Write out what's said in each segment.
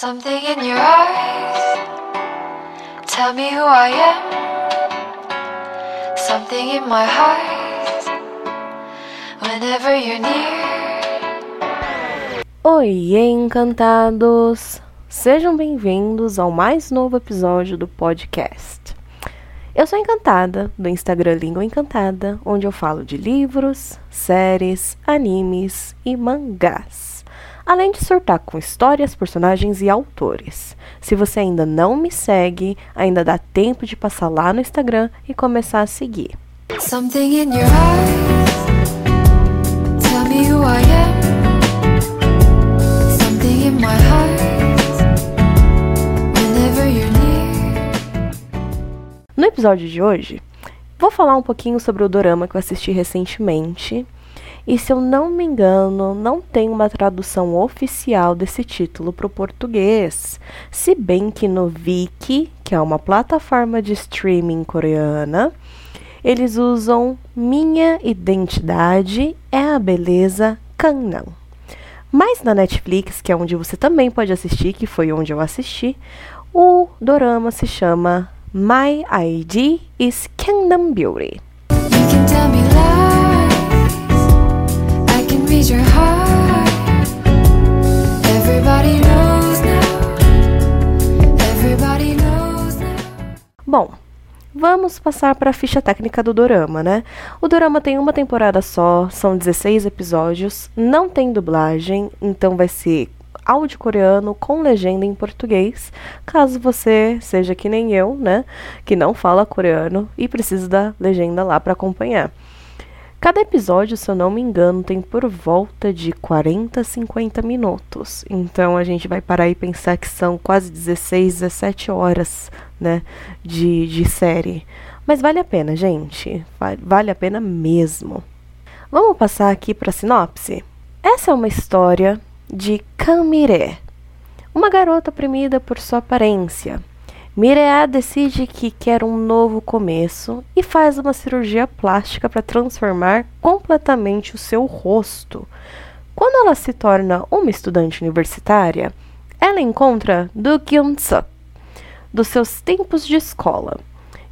Something in your eyes. Tell me who I am. Something in my heart. Whenever you're near. Oi, encantados! Sejam bem-vindos ao mais novo episódio do podcast. Eu sou Encantada, do Instagram Língua Encantada, onde eu falo de livros, séries, animes e mangás além de surtar com histórias, personagens e autores. Se você ainda não me segue, ainda dá tempo de passar lá no Instagram e começar a seguir. No episódio de hoje, vou falar um pouquinho sobre o dorama que eu assisti recentemente e se eu não me engano, não tem uma tradução oficial desse título para o português. Se bem que no Viki, que é uma plataforma de streaming coreana, eles usam Minha Identidade é a Beleza Gangnam. Mas na Netflix, que é onde você também pode assistir, que foi onde eu assisti, o dorama se chama My ID is Gangnam Beauty. Read your heart. Everybody knows now. Everybody knows now. Bom, vamos passar para a ficha técnica do dorama, né? O dorama tem uma temporada só, são 16 episódios, não tem dublagem, então vai ser áudio coreano com legenda em português, caso você seja que nem eu, né, que não fala coreano e precisa da legenda lá para acompanhar. Cada episódio, se eu não me engano, tem por volta de 40 a 50 minutos. Então a gente vai parar e pensar que são quase 16, 17 horas, né, de, de série. Mas vale a pena, gente. Va- Vale a pena mesmo. Vamos passar aqui para a sinopse? Essa é uma história de Kamire, uma garota oprimida por sua aparência. Mireia decide que quer um novo começo e faz uma cirurgia plástica para transformar completamente o seu rosto. Quando ela se torna uma estudante universitária, ela encontra Do Kyun-suk, dos seus tempos de escola,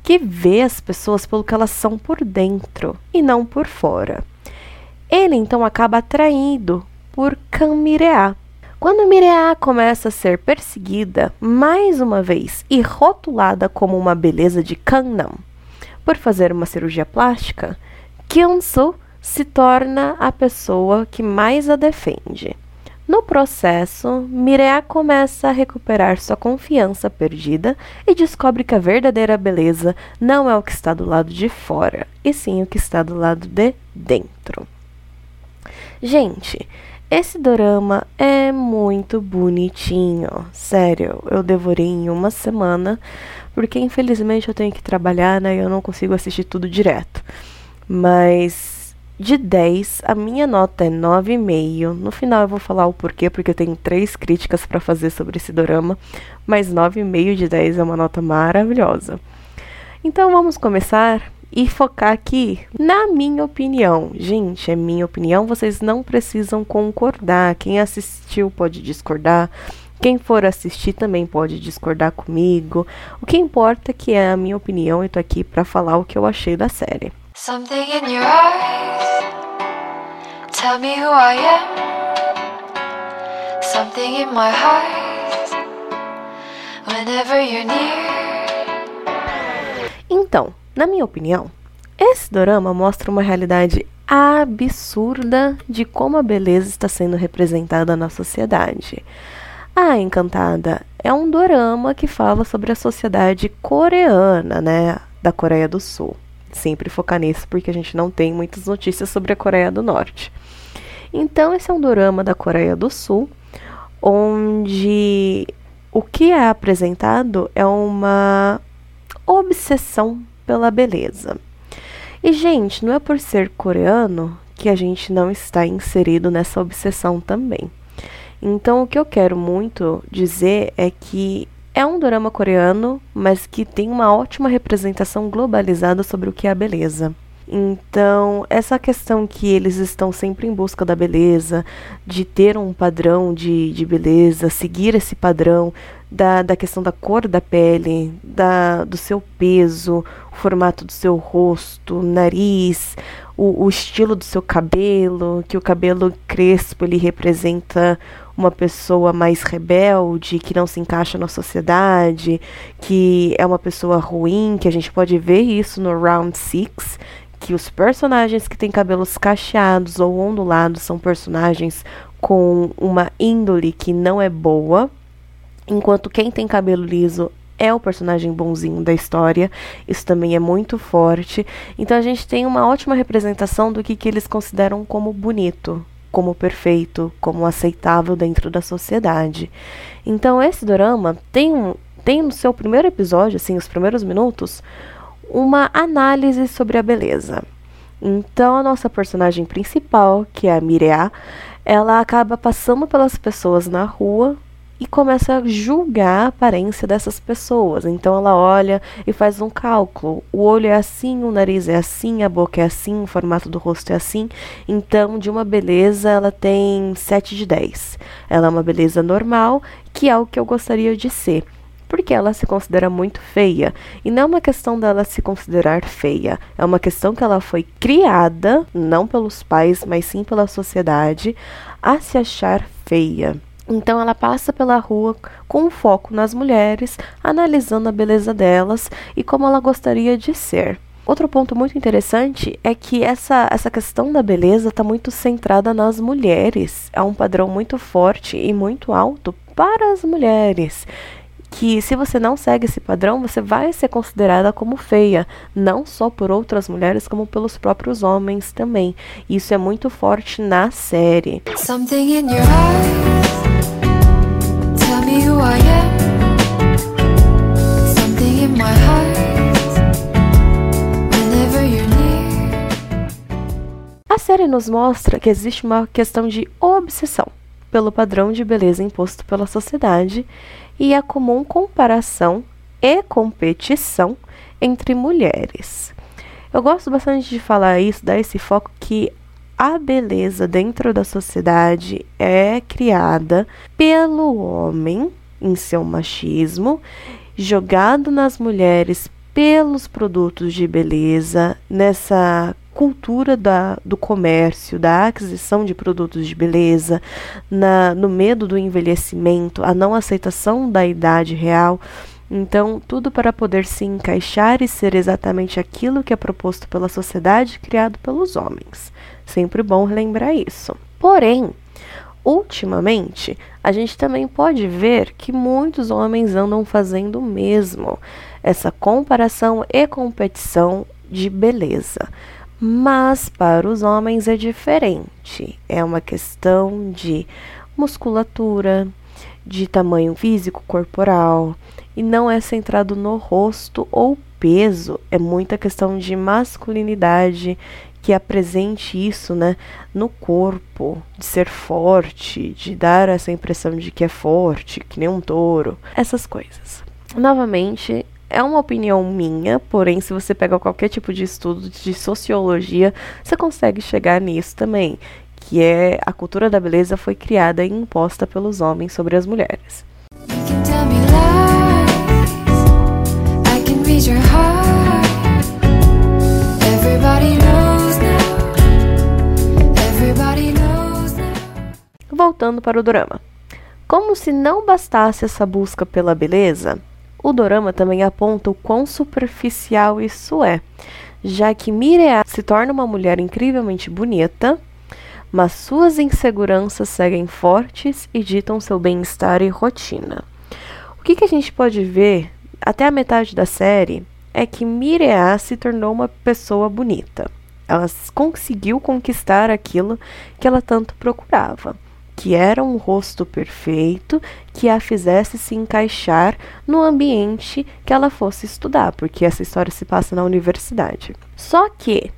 que vê as pessoas pelo que elas são por dentro e não por fora. Ele então acaba atraído por Kamirea. Quando Mireia começa a ser perseguida mais uma vez e rotulada como uma beleza de Gangnam por fazer uma cirurgia plástica, Kyunsu se torna a pessoa que mais a defende. No processo, Mireia começa a recuperar sua confiança perdida e descobre que a verdadeira beleza não é o que está do lado de fora, e sim o que está do lado de dentro. Gente, esse dorama é muito bonitinho. Sério, eu devorei em uma semana, porque infelizmente eu tenho que trabalhar, né? E eu não consigo assistir tudo direto. Mas de 10, a minha nota é 9,5. No final eu vou falar o porquê, porque eu tenho três críticas para fazer sobre esse dorama, mas 9,5 de 10 é uma nota maravilhosa. Então vamos começar e focar aqui na minha opinião. Gente, é minha opinião, vocês não precisam concordar. Quem assistiu pode discordar. Quem for assistir também pode discordar comigo. O que importa é que é a minha opinião e tô aqui para falar o que eu achei da série. Something in your eyes. Tell me who I am. Something in my heart. Whenever you're near. Então, na minha opinião, esse dorama mostra uma realidade absurda de como a beleza está sendo representada na sociedade. Ah, Encantada é um dorama que fala sobre a sociedade coreana, né, da Coreia do Sul. Sempre focar nisso porque a gente não tem muitas notícias sobre a Coreia do Norte. Então, esse é um dorama da Coreia do Sul, onde o que é apresentado é uma obsessão pela beleza. E, gente, não é por ser coreano que a gente não está inserido nessa obsessão também. Então, o que eu quero muito dizer é que é um drama coreano, mas que tem uma ótima representação globalizada sobre o que é a beleza. Então, essa questão que eles estão sempre em busca da beleza, de ter um padrão de, de beleza, seguir esse padrão, da, da questão da cor da pele, da, do seu peso, o formato do seu rosto, nariz, o, o estilo do seu cabelo, que o cabelo crespo ele representa uma pessoa mais rebelde, que não se encaixa na sociedade, que é uma pessoa ruim, que a gente pode ver isso no Round Six, que os personagens que têm cabelos cacheados ou ondulados são personagens com uma índole que não é boa, enquanto quem tem cabelo liso é o personagem bonzinho da história. Isso também é muito forte. Então a gente tem uma ótima representação do que, que eles consideram como bonito, como perfeito, como aceitável dentro da sociedade. Então esse drama tem tem no seu primeiro episódio, assim, os primeiros minutos, uma análise sobre a beleza. Então a nossa personagem principal, que é a Mireia, ela acaba passando pelas pessoas na rua e começa a julgar a aparência dessas pessoas. Então ela olha e faz um cálculo. O olho é assim, o nariz é assim, a boca é assim, o formato do rosto é assim. Então, de uma beleza, ela tem 7 de 10. Ela é uma beleza normal, que é o que eu gostaria de ser. Porque ela se considera muito feia. E não é uma questão dela se considerar feia. É uma questão que ela foi criada, não pelos pais, mas sim pela sociedade, a se achar feia. Então ela passa pela rua com foco nas mulheres, analisando a beleza delas e como ela gostaria de ser. Outro ponto muito interessante é que essa, essa questão da beleza está muito centrada nas mulheres. É um padrão muito forte e muito alto para as mulheres. Que se você não segue esse padrão, você vai ser considerada como feia, não só por outras mulheres, como pelos próprios homens também. Isso é muito forte na série. Something in your eyes. Tell me who I am. Something in my heart. Whenever you're near. A série nos mostra que existe uma questão de obsessão pelo padrão de beleza imposto pela sociedade e a comum comparação e competição entre mulheres. Eu gosto bastante de falar isso, dar esse foco que a beleza dentro da sociedade é criada pelo homem em seu machismo, jogado nas mulheres pelos produtos de beleza, nessa cultura da, do comércio, da aquisição de produtos de beleza, na, no medo do envelhecimento, a não aceitação da idade real. Então, tudo para poder se encaixar e ser exatamente aquilo que é proposto pela sociedade criado pelos homens. Sempre bom relembrar isso. Porém, ultimamente, a gente também pode ver que muitos homens andam fazendo o mesmo, essa comparação e competição de beleza. Mas para os homens é diferente. É uma questão de musculatura, de tamanho físico corporal e não é centrado no rosto ou peso. É muita questão de masculinidade que apresente isso, né, no corpo, de ser forte, de dar essa impressão de que é forte, que nem um touro, essas coisas. Novamente, é uma opinião minha, porém, se você pega qualquer tipo de estudo de sociologia, você consegue chegar nisso também, que é a cultura da beleza foi criada e imposta pelos homens sobre as mulheres. Voltando para o dorama. Como se não bastasse essa busca pela beleza, o dorama também aponta o quão superficial isso é, já que Mireia se torna uma mulher incrivelmente bonita, mas suas inseguranças seguem fortes e ditam seu bem-estar e rotina. O que, que a gente pode ver até a metade da série é que Mireia se tornou uma pessoa bonita. Ela conseguiu conquistar aquilo que ela tanto procurava, que era um rosto perfeito que a fizesse se encaixar no ambiente que ela fosse estudar, porque essa história se passa na universidade. Só que,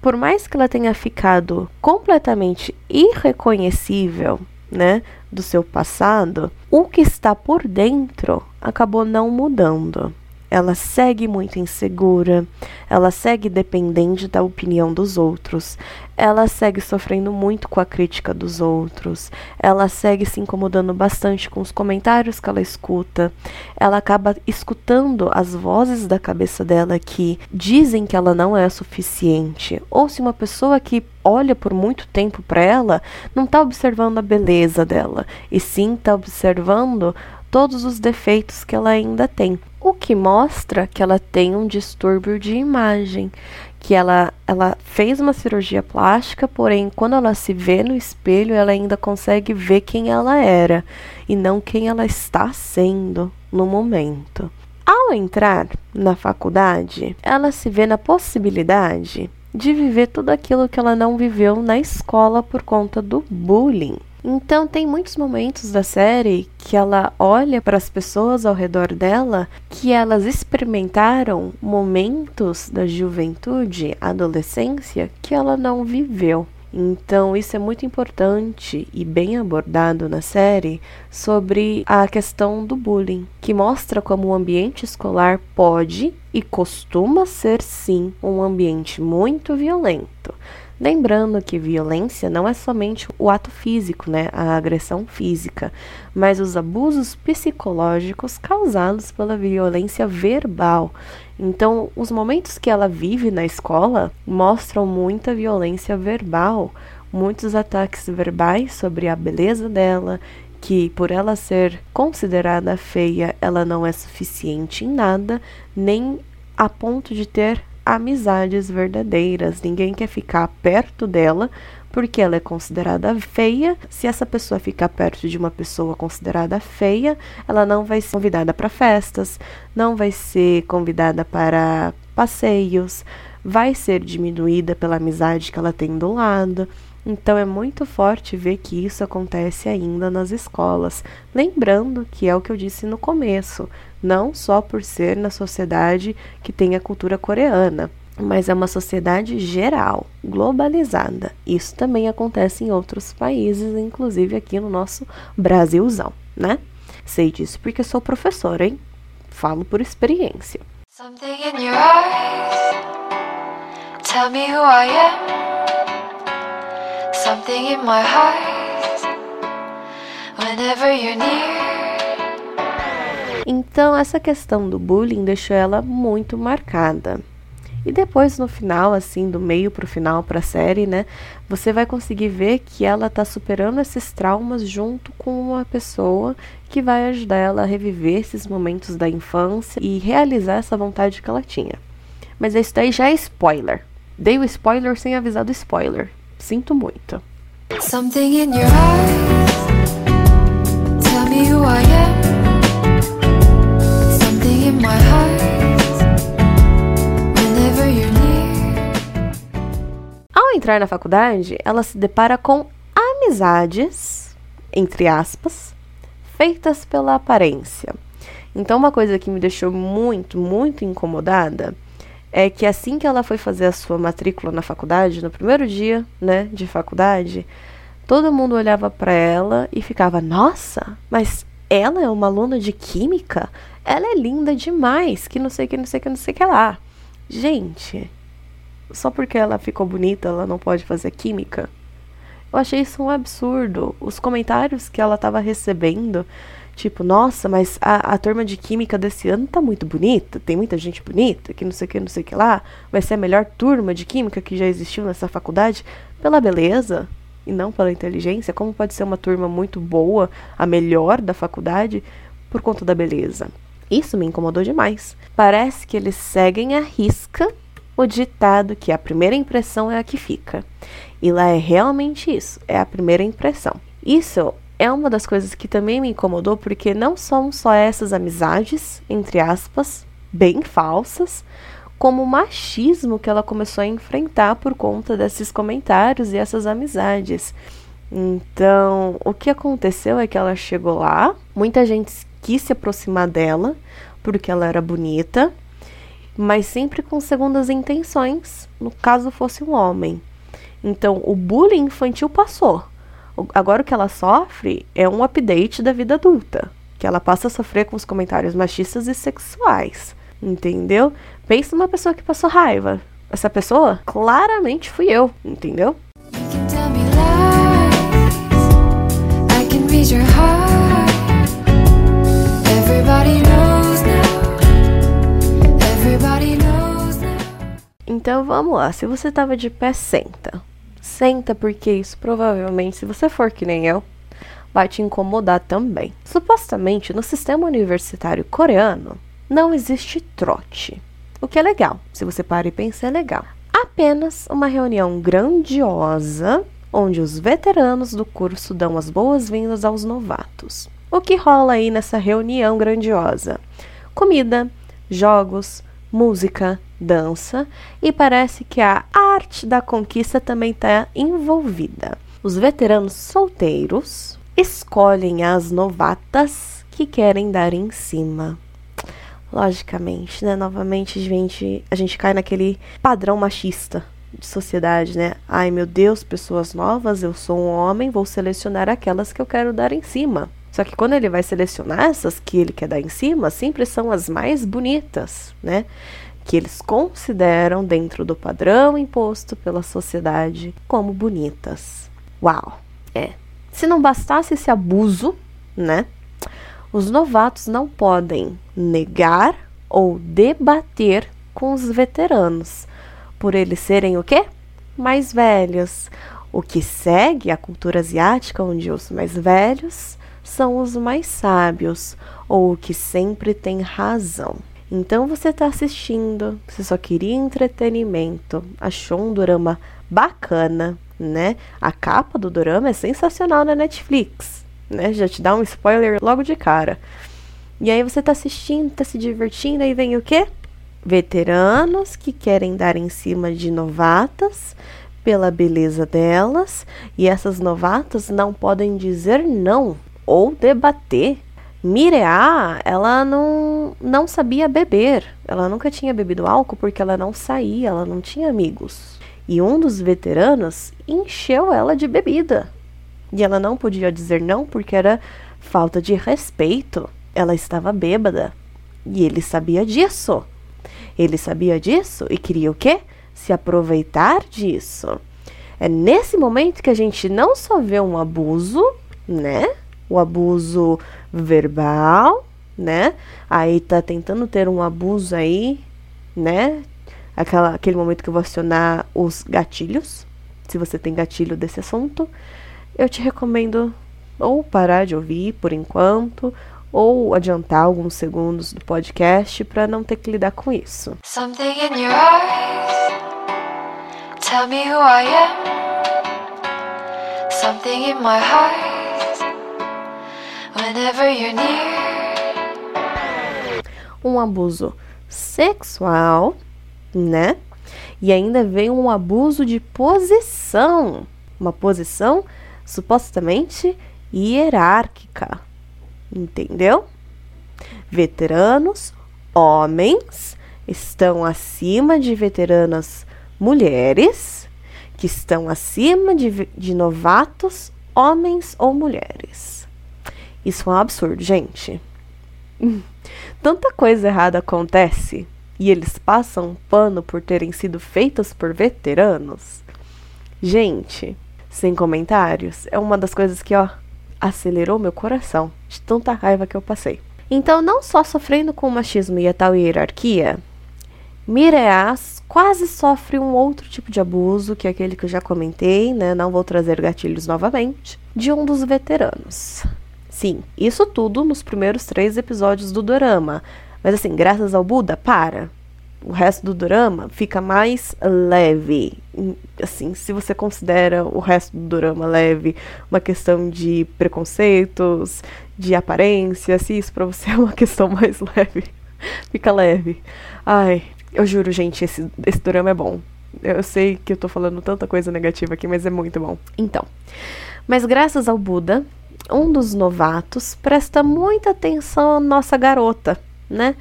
por mais que ela tenha ficado completamente irreconhecível, né, do seu passado, o que está por dentro acabou não mudando. Ela segue muito insegura, ela segue dependente da opinião dos outros, ela segue sofrendo muito com a crítica dos outros, ela segue se incomodando bastante com os comentários que ela escuta, ela acaba escutando as vozes da cabeça dela que dizem que ela não é suficiente, ou se uma pessoa que olha por muito tempo para ela não está observando a beleza dela, e sim está observando todos os defeitos que ela ainda tem, o que mostra que ela tem um distúrbio de imagem, que ela, ela fez uma cirurgia plástica, porém, quando ela se vê no espelho, ela ainda consegue ver quem ela era e não quem ela está sendo no momento. Ao entrar na faculdade, ela se vê na possibilidade de viver tudo aquilo que ela não viveu na escola por conta do bullying. Então tem muitos momentos da série que ela olha para as pessoas ao redor dela que elas experimentaram momentos da juventude, adolescência que ela não viveu. Então, isso é muito importante e bem abordado na série sobre a questão do bullying, que mostra como o ambiente escolar pode e costuma ser sim um ambiente muito violento. Lembrando que violência não é somente o ato físico, né, a agressão física, mas os abusos psicológicos causados pela violência verbal. Então, os momentos que ela vive na escola mostram muita violência verbal, muitos ataques verbais sobre a beleza dela, que por ela ser considerada feia, ela não é suficiente em nada, nem a ponto de ter amizades verdadeiras. Ninguém quer ficar perto dela porque ela é considerada feia. Se essa pessoa ficar perto de uma pessoa considerada feia, ela não vai ser convidada para festas, não vai ser convidada para passeios, vai ser diminuída pela amizade que ela tem do lado. Então é muito forte ver que isso acontece ainda nas escolas. Lembrando que é o que eu disse no começo, não só por ser na sociedade que tem a cultura coreana, mas é uma sociedade geral, globalizada. Isso também acontece em outros países, inclusive aqui no nosso Brasilzão, né? Sei disso porque sou professora, hein? Falo por experiência. Something in your eyes. Tell me who I am. Something in my heart. Whenever you're near. Então, essa questão do bullying deixou ela muito marcada. E depois, no final, assim, do meio pro final pra série, né? Você vai conseguir ver que ela tá superando esses traumas junto com uma pessoa que vai ajudar ela a reviver esses momentos da infância e realizar essa vontade que ela tinha. Mas isso daí já é spoiler. Dei o spoiler sem avisar do spoiler. Sinto muito. Something in your eyes. Tell me who I am. Something in my heart. Whenever you're near. Ao entrar na faculdade, ela se depara com amizades, entre aspas, feitas pela aparência. Então, uma coisa que me deixou muito, muito incomodada é que assim que ela foi fazer a sua matrícula na faculdade, no primeiro dia, né, de faculdade, todo mundo olhava para ela e ficava: "Nossa, mas ela é uma aluna de química? Ela é linda demais, que não sei que, não sei que, não sei que lá". Gente, só porque ela ficou bonita, ela não pode fazer química? Eu achei isso um absurdo. Os comentários que ela estava recebendo, tipo, nossa, mas a, a turma de química desse ano tá muito bonita, tem muita gente bonita, que não sei o que, não sei o que lá, vai ser a melhor turma de química que já existiu nessa faculdade pela beleza e não pela inteligência. Como pode ser uma turma muito boa, a melhor da faculdade, por conta da beleza? Isso me incomodou demais. Parece que eles seguem à risca o ditado que a primeira impressão é a que fica. E lá é realmente isso, é a primeira impressão. Isso é uma das coisas que também me incomodou, porque não são só essas amizades, entre aspas, bem falsas, como o machismo que ela começou a enfrentar por conta desses comentários e essas amizades. Então, o que aconteceu é que ela chegou lá, muita gente quis se aproximar dela porque ela era bonita, mas sempre com segundas intenções, no caso fosse um homem. Então, o bullying infantil passou. Agora o que ela sofre é um update da vida adulta, que ela passa a sofrer com os comentários machistas e sexuais. entendeu? Pensa numa pessoa que passou raiva. Essa pessoa, claramente fui eu, entendeu? Então vamos lá, se você tava de pé, senta. Senta porque isso provavelmente, se você for que nem eu, vai te incomodar também. Supostamente, no sistema universitário coreano, não existe trote. O que é legal, se você para e pensa, é legal. Apenas uma reunião grandiosa onde os veteranos do curso dão as boas-vindas aos novatos. O que rola aí nessa reunião grandiosa? Comida, jogos, música, dança e parece que a arte da conquista também está envolvida. Os veteranos solteiros escolhem as novatas que querem dar em cima. Logicamente, né? Novamente, gente, a gente cai naquele padrão machista de sociedade, né? Ai, meu Deus, pessoas novas, eu sou um homem, vou selecionar aquelas que eu quero dar em cima. Só que quando ele vai selecionar essas que ele quer dar em cima, sempre são as mais bonitas, né? Que eles consideram dentro do padrão imposto pela sociedade como bonitas. Uau! É. Se não bastasse esse abuso, né? Os novatos não podem negar ou debater com os veteranos, por eles serem o quê? Mais velhos. O que segue a cultura asiática, onde os mais velhos são os mais sábios, ou o que sempre tem razão. Então você está assistindo, você só queria entretenimento, achou um drama bacana, né? A capa do drama é sensacional na Netflix, né? Já te dá um spoiler logo de cara. E aí você tá assistindo, tá se divertindo, aí vem o quê? Veteranos que querem dar em cima de novatas pela beleza delas, e essas novatas não podem dizer não ou debater. Mireá, ela não, não sabia beber. Ela nunca tinha bebido álcool porque ela não saía, ela não tinha amigos. E um dos veteranos encheu ela de bebida. E ela não podia dizer não porque era falta de respeito. Ela estava bêbada. E ele sabia disso. Ele sabia disso e queria o quê? Se aproveitar disso. É nesse momento que a gente não só vê um abuso, né? O abuso verbal, né? Aí tá tentando ter um abuso aí, né? Aquela, aquele momento que eu vou acionar os gatilhos. Se você tem gatilho desse assunto, eu te recomendo ou parar de ouvir por enquanto, ou adiantar alguns segundos do podcast para não ter que lidar com isso. Something in your eyes. Tell me who I am. Something in my heart. Um abuso sexual, né? E ainda vem um abuso de posição, uma posição supostamente hierárquica, entendeu? Veteranos, homens, estão acima de veteranas mulheres, que estão acima de, de novatos, homens ou mulheres. Isso é um absurdo, gente. Tanta coisa errada acontece e eles passam pano por terem sido feitas por veteranos. Gente, sem comentários, é uma das coisas que, ó, acelerou meu coração de tanta raiva que eu passei. Então, não só sofrendo com o machismo e a tal hierarquia, Mireas quase sofre um outro tipo de abuso, que é aquele que eu já comentei, né? Não vou trazer gatilhos novamente, de um dos veteranos. Sim, isso tudo nos primeiros três episódios do dorama. Mas assim, graças ao Buda, para. O resto do dorama fica mais leve. Assim, se você considera o resto do dorama leve, uma questão de preconceitos, de aparência, se isso pra você é uma questão mais leve, fica leve. Ai, eu juro, gente, esse, esse dorama é bom. Eu sei que eu tô falando tanta coisa negativa aqui, mas é muito bom. Então, mas graças ao Buda, um dos novatos presta muita atenção à nossa garota, né?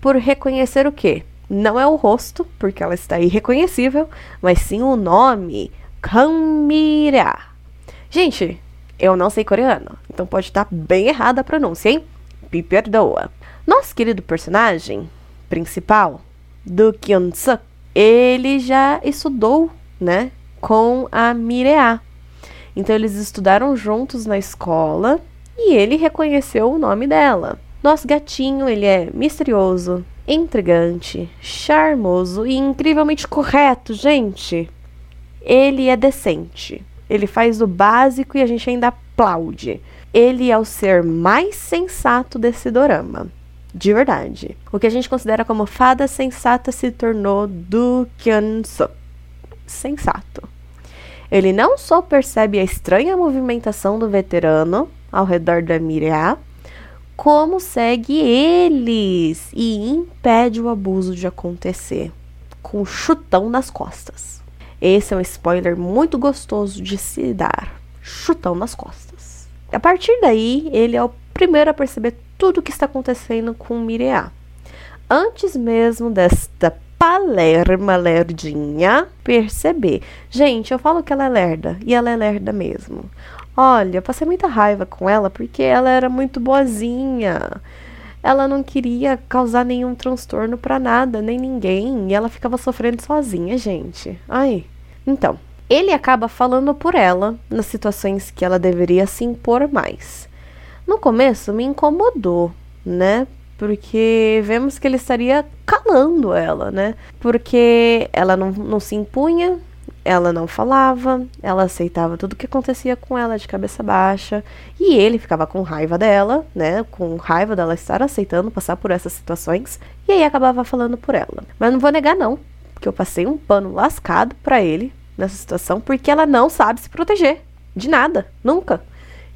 Por reconhecer o quê? Não é o rosto, porque ela está irreconhecível, mas sim o nome, Kamira. Gente, eu não sei coreano, então pode estar bem errada a pronúncia, hein? Me perdoa. Nosso querido personagem principal, do Kyun-suk, ele já estudou, né, com a Mireá. Então eles estudaram juntos na escola e ele reconheceu o nome dela. Nosso gatinho, ele é misterioso, intrigante, charmoso e incrivelmente correto, gente. Ele é decente. Ele faz o básico e a gente ainda aplaude. Ele é o ser mais sensato desse dorama. De verdade. O que a gente considera como fada sensata se tornou do Kyun-suk. Sensato. Ele não só percebe a estranha movimentação do veterano ao redor da Miria, como segue eles e impede o abuso de acontecer, com um chutão nas costas. Esse é um spoiler muito gostoso de se dar. Chutão nas costas. A partir daí, ele é o primeiro a perceber tudo o que está acontecendo com Mireia. Antes mesmo desta Palerma lerdinha perceber. Gente, eu falo que ela é lerda e ela é lerda mesmo. Olha, passei muita raiva com ela porque ela era muito boazinha. Ela não queria causar nenhum transtorno para nada, nem ninguém, e ela ficava sofrendo sozinha, gente. Ai. Então, ele acaba falando por ela nas situações que ela deveria se impor mais. No começo me incomodou, né? Porque vemos que ele estaria calando ela, né? Porque ela não, não se impunha, ela não falava, ela aceitava tudo que acontecia com ela de cabeça baixa, e ele ficava com raiva dela, né? Com raiva dela estar aceitando passar por essas situações, e aí acabava falando por ela. Mas não vou negar não, porque eu passei um pano lascado para ele nessa situação, porque ela não sabe se proteger de nada, nunca.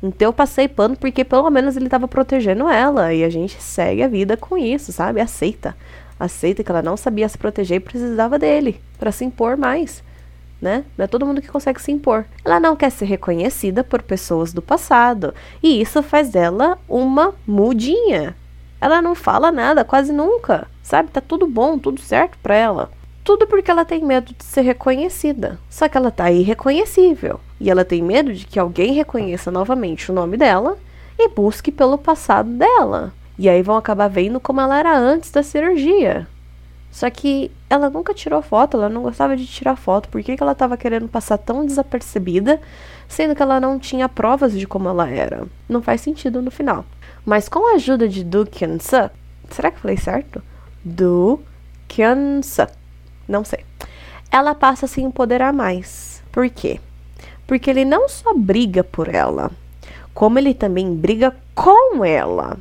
Então eu passei pano porque pelo menos ele estava protegendo ela e a gente segue a vida com isso, sabe? Aceita. Aceita que ela não sabia se proteger e precisava dele para se impor mais né? Não é todo mundo que consegue se impor. Ela não quer ser reconhecida por pessoas do passado, e isso faz dela uma mudinha. Ela não fala nada quase nunca, sabe? Tá tudo bom, tudo certo para ela. Tudo porque ela tem medo de ser reconhecida. Só que ela tá irreconhecível. E ela tem medo de que alguém reconheça novamente o nome dela e busque pelo passado dela. E aí vão acabar vendo como ela era antes da cirurgia. Só que ela nunca tirou foto, ela não gostava de tirar foto. Por que, que ela estava querendo passar tão desapercebida, sendo que ela não tinha provas de como ela era? Não faz sentido no final. Mas com a ajuda de Do Kyun-suk, será que eu falei certo? Do Kyun-suk, não sei. Ela passa a se empoderar mais. Por quê? Porque ele não só briga por ela, como ele também briga com ela.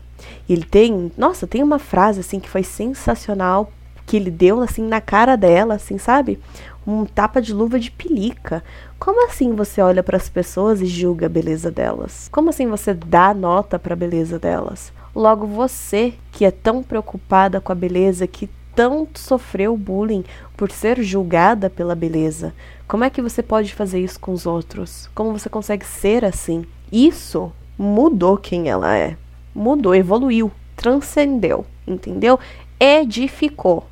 Ele tem, nossa, tem uma frase assim que foi sensacional que ele deu assim na cara dela, assim, sabe? Um tapa de luva de pelica. Como assim você olha para as pessoas e julga a beleza delas? Como assim você dá nota para a beleza delas? Logo você, que é tão preocupada com a beleza, que tanto sofreu bullying por ser julgada pela beleza, como é que você pode fazer isso com os outros? Como você consegue ser assim? Isso mudou quem ela é. Mudou, evoluiu, transcendeu, entendeu? Edificou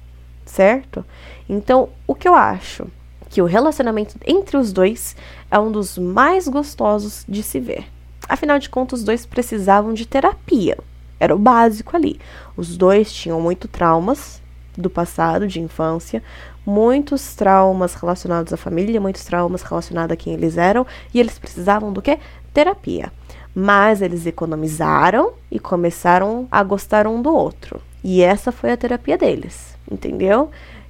certo? Então, o que eu acho? Que o relacionamento entre os dois é um dos mais gostosos de se ver. Afinal de contas, os dois precisavam de terapia. Era o básico ali. Os dois tinham muito traumas do passado, de infância, muitos traumas relacionados à família, muitos traumas relacionados a quem eles eram, e eles precisavam do que? Terapia. Mas eles economizaram e começaram a gostar um do outro. E essa foi a terapia deles entendeu?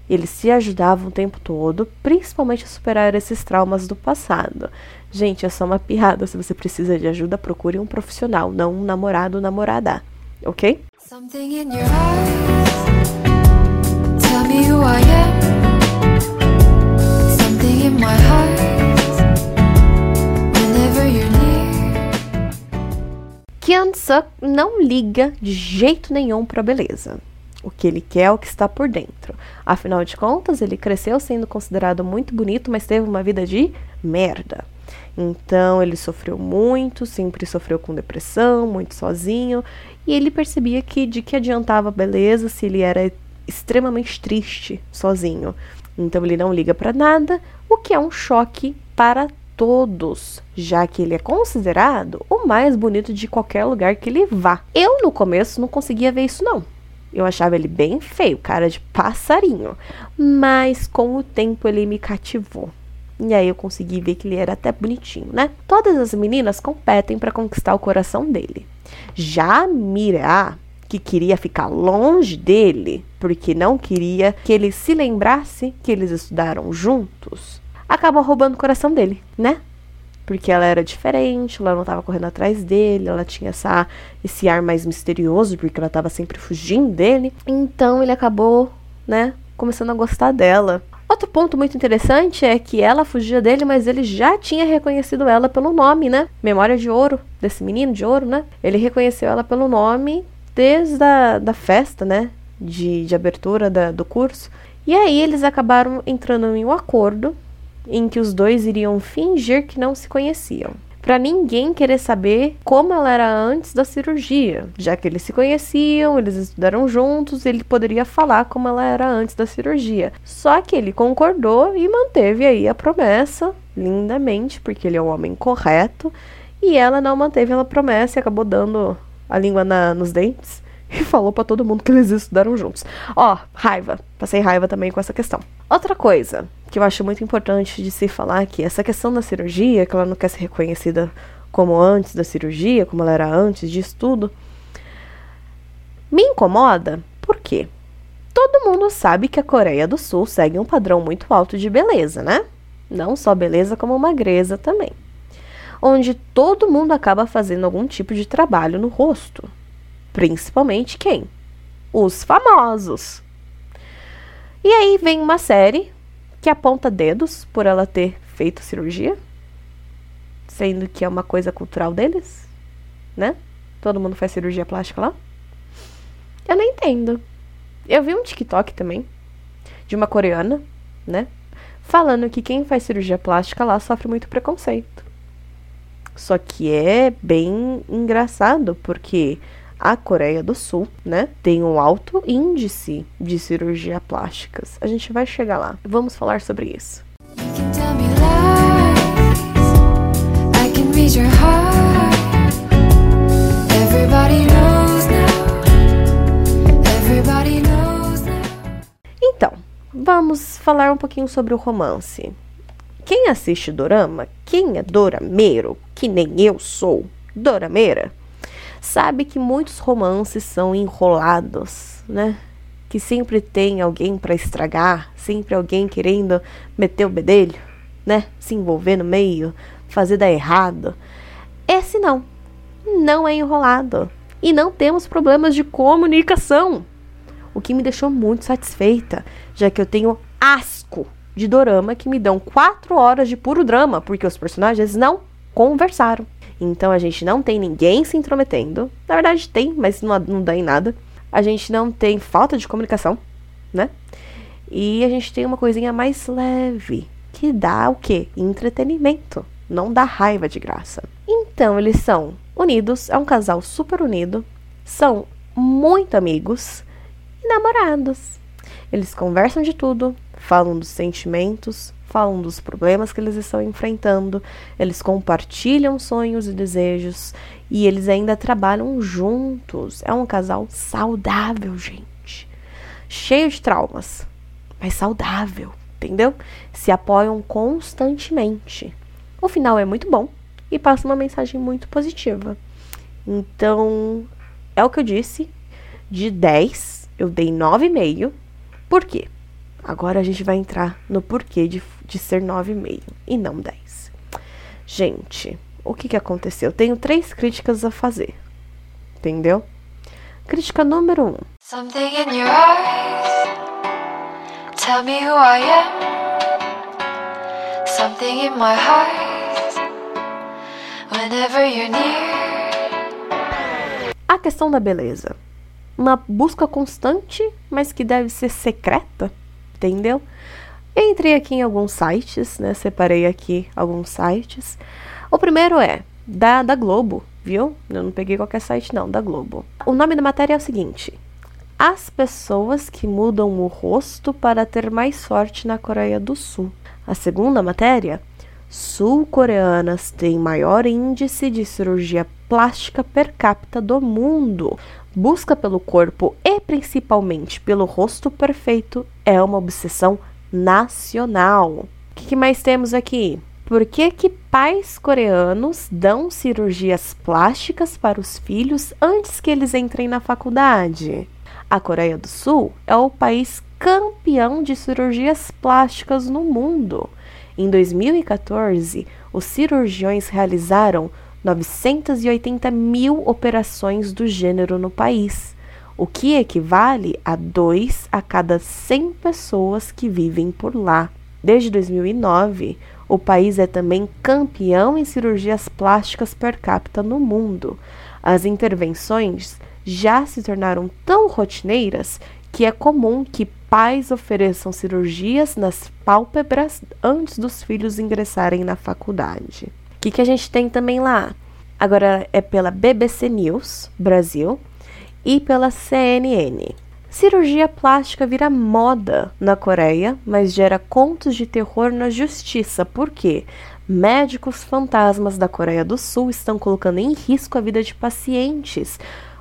Eles se ajudavam o tempo todo, principalmente a superar esses traumas do passado. Gente, é só uma piada. Se você precisa de ajuda, procure um profissional, não um namorado ou namorada, ok? Something in your eyes. Tell me who I am. Something in my heart. Whenever you're near. Suk não liga de jeito nenhum pra beleza o que ele quer, o que está por dentro. Afinal de contas, ele cresceu sendo considerado muito bonito, mas teve uma vida de merda. Então ele sofreu muito, sempre sofreu com depressão, muito sozinho, e ele percebia que de que adiantava beleza se ele era extremamente triste sozinho. Então ele não liga para nada, o que é um choque para todos, já que ele é considerado o mais bonito de qualquer lugar que ele vá. Eu no começo não conseguia ver isso não Eu achava ele bem feio, cara de passarinho. Mas com o tempo ele me cativou. E aí eu consegui ver que ele era até bonitinho, né? Todas as meninas competem para conquistar o coração dele. Já Mira, que queria ficar longe dele, porque não queria que ele se lembrasse que eles estudaram juntos, acabou roubando o coração dele, né? Porque ela era diferente, ela não estava correndo atrás dele, ela tinha essa, esse ar mais misterioso, porque ela estava sempre fugindo dele. Então ele acabou, né, começando a gostar dela. Outro ponto muito interessante é que ela fugia dele, mas ele já tinha reconhecido ela pelo nome, né? Memória de ouro, desse menino de ouro, né? Ele reconheceu ela pelo nome desde a da festa, né? De, de abertura da, do curso. E aí eles acabaram entrando em um acordo em que os dois iriam fingir que não se conheciam. Para ninguém querer saber como ela era antes da cirurgia, já que eles se conheciam, eles estudaram juntos, ele poderia falar como ela era antes da cirurgia. Só que ele concordou e manteve aí a promessa lindamente, porque ele é um homem correto, e ela não manteve a promessa e acabou dando a língua na, nos dentes e falou para todo mundo que eles estudaram juntos. Ó, oh, raiva. Passei raiva também com essa questão. Outra coisa que eu acho muito importante de se falar aqui, essa questão da cirurgia, que ela não quer ser reconhecida como antes da cirurgia, como ela era antes disso tudo, me incomoda por quê? Todo mundo sabe que a Coreia do Sul segue um padrão muito alto de beleza, né? Não só beleza, como magreza também. Onde todo mundo acaba fazendo algum tipo de trabalho no rosto. Principalmente quem? Os famosos. E aí vem uma série que aponta dedos por ela ter feito cirurgia, sendo que é uma coisa cultural deles, né? Todo mundo faz cirurgia plástica lá. Eu não entendo. Eu vi um TikTok também de uma coreana, né? Falando que quem faz cirurgia plástica lá sofre muito preconceito. Só que é bem engraçado, porque a Coreia do Sul, né, tem um alto índice de cirurgia plásticas. A gente vai chegar lá. Vamos falar sobre isso. Então, vamos falar um pouquinho sobre o romance. Quem assiste dorama, quem é dorameiro, que nem eu sou dorameira, sabe que muitos romances são enrolados, né? Que sempre tem alguém para estragar, sempre alguém querendo meter o bedelho, né? Se envolver no meio, fazer dar errado. Esse não. Não é enrolado. E não temos problemas de comunicação. O que me deixou muito satisfeita, já que eu tenho asco de dorama que me dão quatro horas de puro drama, porque os personagens não conversaram. Então a gente não tem ninguém se intrometendo. Na verdade tem, mas não, não dá em nada. A gente não tem falta de comunicação, né? E a gente tem uma coisinha mais leve, que dá o quê? Entretenimento. Não dá raiva de graça. Então eles são unidos, é um casal super unido, são muito amigos e namorados. Eles conversam de tudo, falam dos sentimentos, falam dos problemas que eles estão enfrentando, eles compartilham sonhos e desejos e eles ainda trabalham juntos. É um casal saudável, gente. Cheio de traumas, mas saudável, entendeu? Se apoiam constantemente. O final é muito bom e passa uma mensagem muito positiva. Então, é o que eu disse. De 10, eu dei 9,5. Por quê? Agora a gente vai entrar no porquê de, de ser 9,5 e não 10. Gente, o que, que aconteceu? Tenho três críticas a fazer. Entendeu? Crítica número 1. Um. Something in your eyes Tell me who I am Something in my heart Whenever you're near A questão da beleza. Uma busca constante, mas que deve ser secreta? Entendeu? entrei aqui em alguns sites, né? Separei aqui alguns sites. O primeiro é da, da Globo, viu? Eu não peguei qualquer site, não, da Globo. O nome da matéria é o seguinte: As pessoas que mudam o rosto para ter mais sorte na Coreia do Sul. A segunda matéria: Sul-coreanas têm maior índice de cirurgia plástica per capita do mundo. Busca pelo corpo e principalmente pelo rosto perfeito é uma obsessão nacional. O que, que mais temos aqui? Por que, que pais coreanos dão cirurgias plásticas para os filhos antes que eles entrem na faculdade? A Coreia do Sul é o país campeão de cirurgias plásticas no mundo. Em 2014, os cirurgiões realizaram 980 mil operações do gênero no país, o que equivale a 2 a cada 100 pessoas que vivem por lá. Desde 2009, o país é também campeão em cirurgias plásticas per capita no mundo. As intervenções já se tornaram tão rotineiras que é comum que pais ofereçam cirurgias nas pálpebras antes dos filhos ingressarem na faculdade. O que, que a gente tem também lá? Agora é pela BBC News Brasil e pela CNN. Cirurgia plástica vira moda na Coreia, mas gera contos de terror na justiça. Por quê? Médicos fantasmas da Coreia do Sul estão colocando em risco a vida de pacientes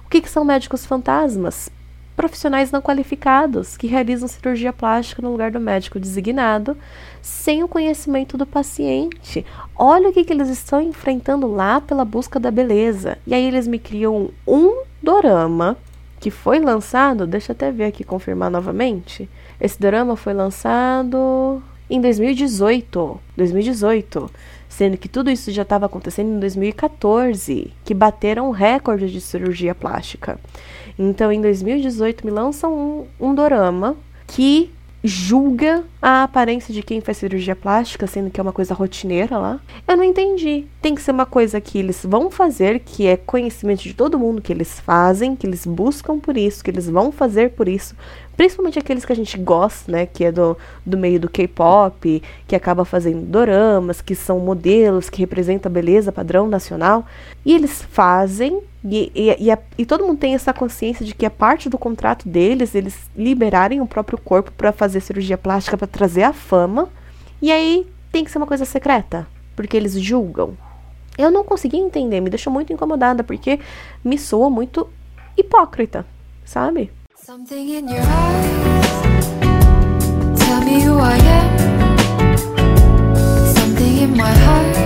o que, que são médicos fantasmas? Profissionais não qualificados que realizam cirurgia plástica no lugar do médico designado, sem o conhecimento do paciente. Olha o que, que eles estão enfrentando lá pela busca da beleza. E aí eles me criam um dorama que foi lançado, deixa eu até ver aqui confirmar novamente. Esse dorama foi lançado em 2018. 2018 sendo que tudo isso já estava acontecendo em 2014, que bateram recorde de cirurgia plástica. Então, em 2018, me lançam um, um dorama que julga a aparência de quem faz cirurgia plástica, sendo que é uma coisa rotineira lá. Eu não entendi. Tem que ser uma coisa que eles vão fazer, que é conhecimento de todo mundo que eles fazem, que eles buscam por isso, que eles vão fazer por isso, principalmente aqueles que a gente gosta, né, que é do, do meio do K-pop, que acaba fazendo doramas, que são modelos, que representam a beleza padrão nacional, e eles fazem, e, e, e, a, e todo mundo tem essa consciência de que é parte do contrato deles, eles liberarem o próprio corpo para fazer cirurgia plástica, para trazer a fama, e aí tem que ser uma coisa secreta, porque eles julgam. Eu não consegui entender, me deixou muito incomodada, porque me soa muito hipócrita, sabe? Something in your eyes Tell me who I am Something in my heart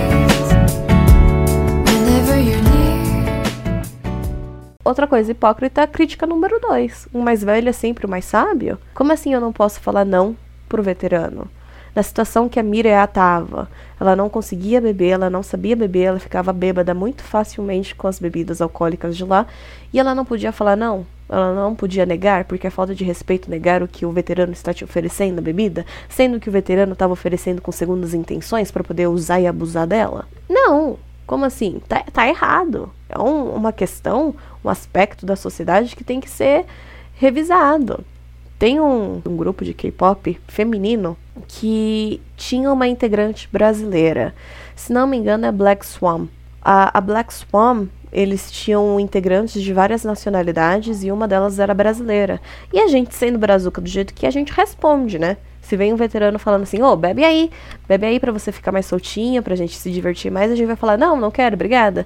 Outra coisa hipócrita, crítica número 2. Um mais velho é sempre o mais sábio? Como assim eu não posso falar não pro veterano? Na situação que a Miriam estava, ela não conseguia beber, ela não sabia beber, ela ficava bêbada muito facilmente com as bebidas alcoólicas de lá, e ela não podia falar não, ela não podia negar, porque é falta de respeito negar o que o veterano está te oferecendo a bebida, sendo que o veterano estava oferecendo com segundas intenções para poder usar e abusar dela? Não! Como assim? Tá, tá errado. É um, uma questão, um aspecto da sociedade que tem que ser revisado. Tem um, um grupo de K-pop feminino que tinha uma integrante brasileira. Se não me engano, é Black Swan. A, a Black Swan eles tinham integrantes de várias nacionalidades e uma delas era brasileira. E a gente, sendo brazuca do jeito que a gente responde, né? Se vem um veterano falando assim, ô, oh, bebe aí, bebe aí para você ficar mais soltinha, pra gente se divertir mais, a gente vai falar, não, não quero, obrigada.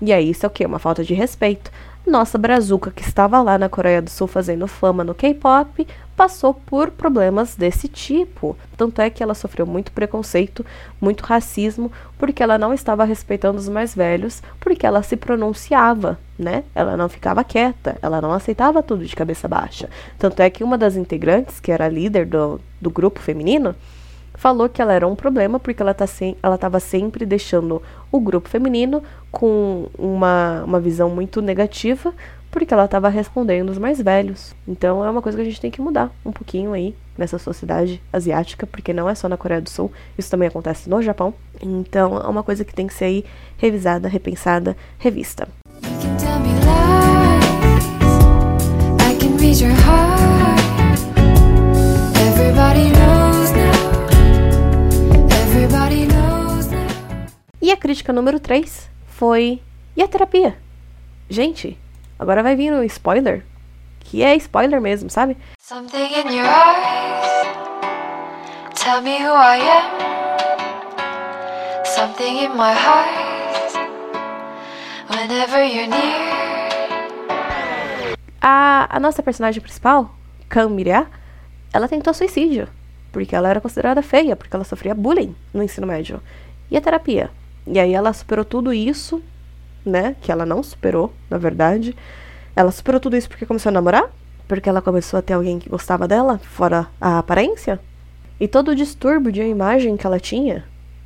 E aí, isso é o quê? Uma falta de respeito. Nossa brazuca, que estava lá na Coreia do Sul fazendo fama no K-pop, passou por problemas desse tipo. Tanto é que ela sofreu muito preconceito, muito racismo, porque ela não estava respeitando os mais velhos, porque ela se pronunciava, né? Ela não ficava quieta, ela não aceitava tudo de cabeça baixa. Tanto é que uma das integrantes, que era líder do, do grupo feminino, falou que ela era um problema porque ela tá sem, ela estava sempre deixando o grupo feminino com uma, uma visão muito negativa porque ela estava respondendo os mais velhos. Então é uma coisa que a gente tem que mudar um pouquinho aí nessa sociedade asiática, porque não é só na Coreia do Sul, isso também acontece no Japão. Então é uma coisa que tem que ser aí revisada, repensada, revista. E a crítica número 3 foi: e a terapia? Gente, agora vai vir um spoiler, que é spoiler mesmo, sabe? Something in your eyes Tell me who I am Something in my heart Whenever you're near A, a nossa personagem principal, Kan Miria, ela tentou suicídio. Porque ela era considerada feia, porque ela sofria bullying no ensino médio. E a terapia? E aí ela superou tudo isso, né? Que ela não superou, na verdade. Ela superou tudo isso porque começou a namorar? Porque ela começou a ter alguém que gostava dela, fora a aparência? E todo o distúrbio de imagem que ela tinha,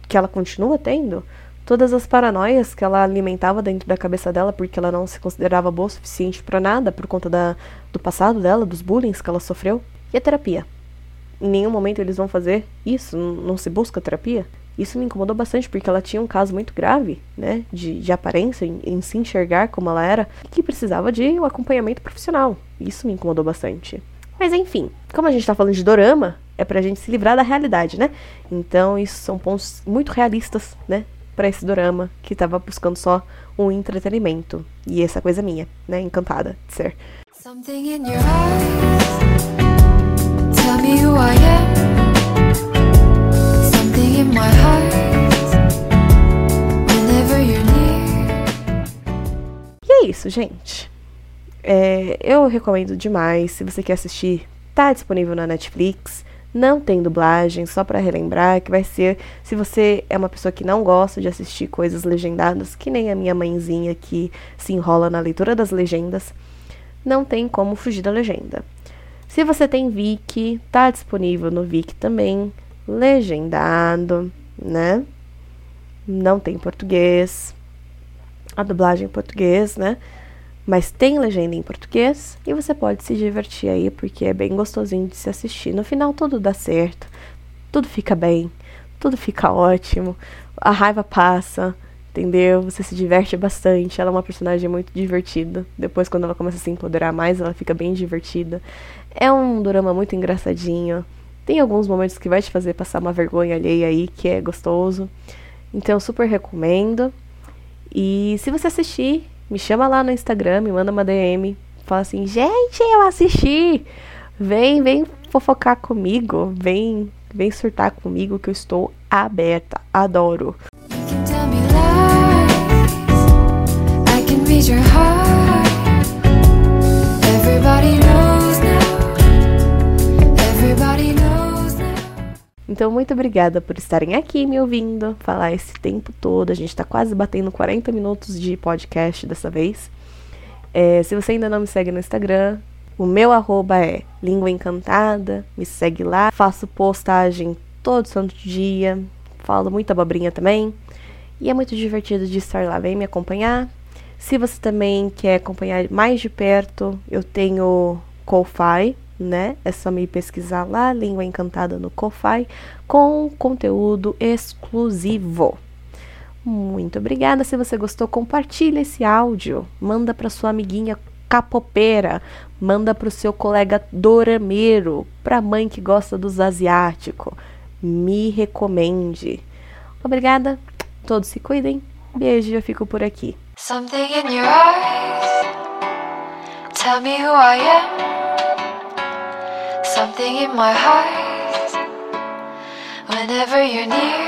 que ela continua tendo, todas as paranoias que ela alimentava dentro da cabeça dela porque ela não se considerava boa o suficiente para nada por conta da, do passado dela, dos bullying que ela sofreu. E a terapia? Em nenhum momento eles vão fazer isso, não se busca terapia. Isso me incomodou bastante porque ela tinha um caso muito grave, né, de, de aparência, em, em se enxergar como ela era, que precisava de um acompanhamento profissional. Isso me incomodou bastante. Mas enfim, como a gente tá falando de dorama, é pra gente se livrar da realidade, né? Então, isso são pontos muito realistas, né? Pra esse dorama que tava buscando só um entretenimento. E essa coisa minha, né? Encantada de ser. Something in your eyes. Tell me who I am. E é isso, gente. É, eu recomendo demais. Se você quer assistir, tá disponível na Netflix. Não tem dublagem, só para relembrar que vai ser. Se você é uma pessoa que não gosta de assistir coisas legendadas, que nem a minha mãezinha que se enrola na leitura das legendas, não tem como fugir da legenda. Se você tem Viki, tá disponível no Viki também, legendado, né? Não tem português, a dublagem em português, né? Mas tem legenda em português e você pode se divertir aí porque é bem gostosinho de se assistir. No final tudo dá certo, tudo fica bem, tudo fica ótimo, a raiva passa, entendeu? Você se diverte bastante. Ela é uma personagem muito divertida. Depois, quando ela começa a se empoderar mais, ela fica bem divertida. É um drama muito engraçadinho. Tem alguns momentos que vai te fazer passar uma vergonha alheia aí, que é gostoso. Então, super recomendo. E se você assistir, me chama lá no Instagram, me manda uma DM. Fala assim, gente, eu assisti! Vem, vem fofocar comigo. Vem, vem surtar comigo que eu estou aberta. Adoro. You can tell me lies. I can read your heart. Então, muito obrigada por estarem aqui me ouvindo falar esse tempo todo. A gente tá quase batendo 40 minutos de podcast dessa vez. É, se você ainda não me segue no Instagram, o meu arroba é Língua Encantada. Me segue lá. Faço postagem todo santo dia. Falo muita abobrinha também. E é muito divertido de estar lá. Vem me acompanhar. Se você também quer acompanhar mais de perto, eu tenho Ko-Fi, né? É só me pesquisar lá, Língua Encantada no Ko-Fi, com conteúdo exclusivo. Muito obrigada. Se você gostou, compartilha esse áudio. Manda para sua amiguinha capopeira. Manda para o seu colega dorameiro. Para a mãe que gosta dos asiáticos. Me recomende. Obrigada. Todos se cuidem. Beijo, eu fico por aqui. Something in your eyes. Tell me who I am. Something in my heart. Whenever you're near.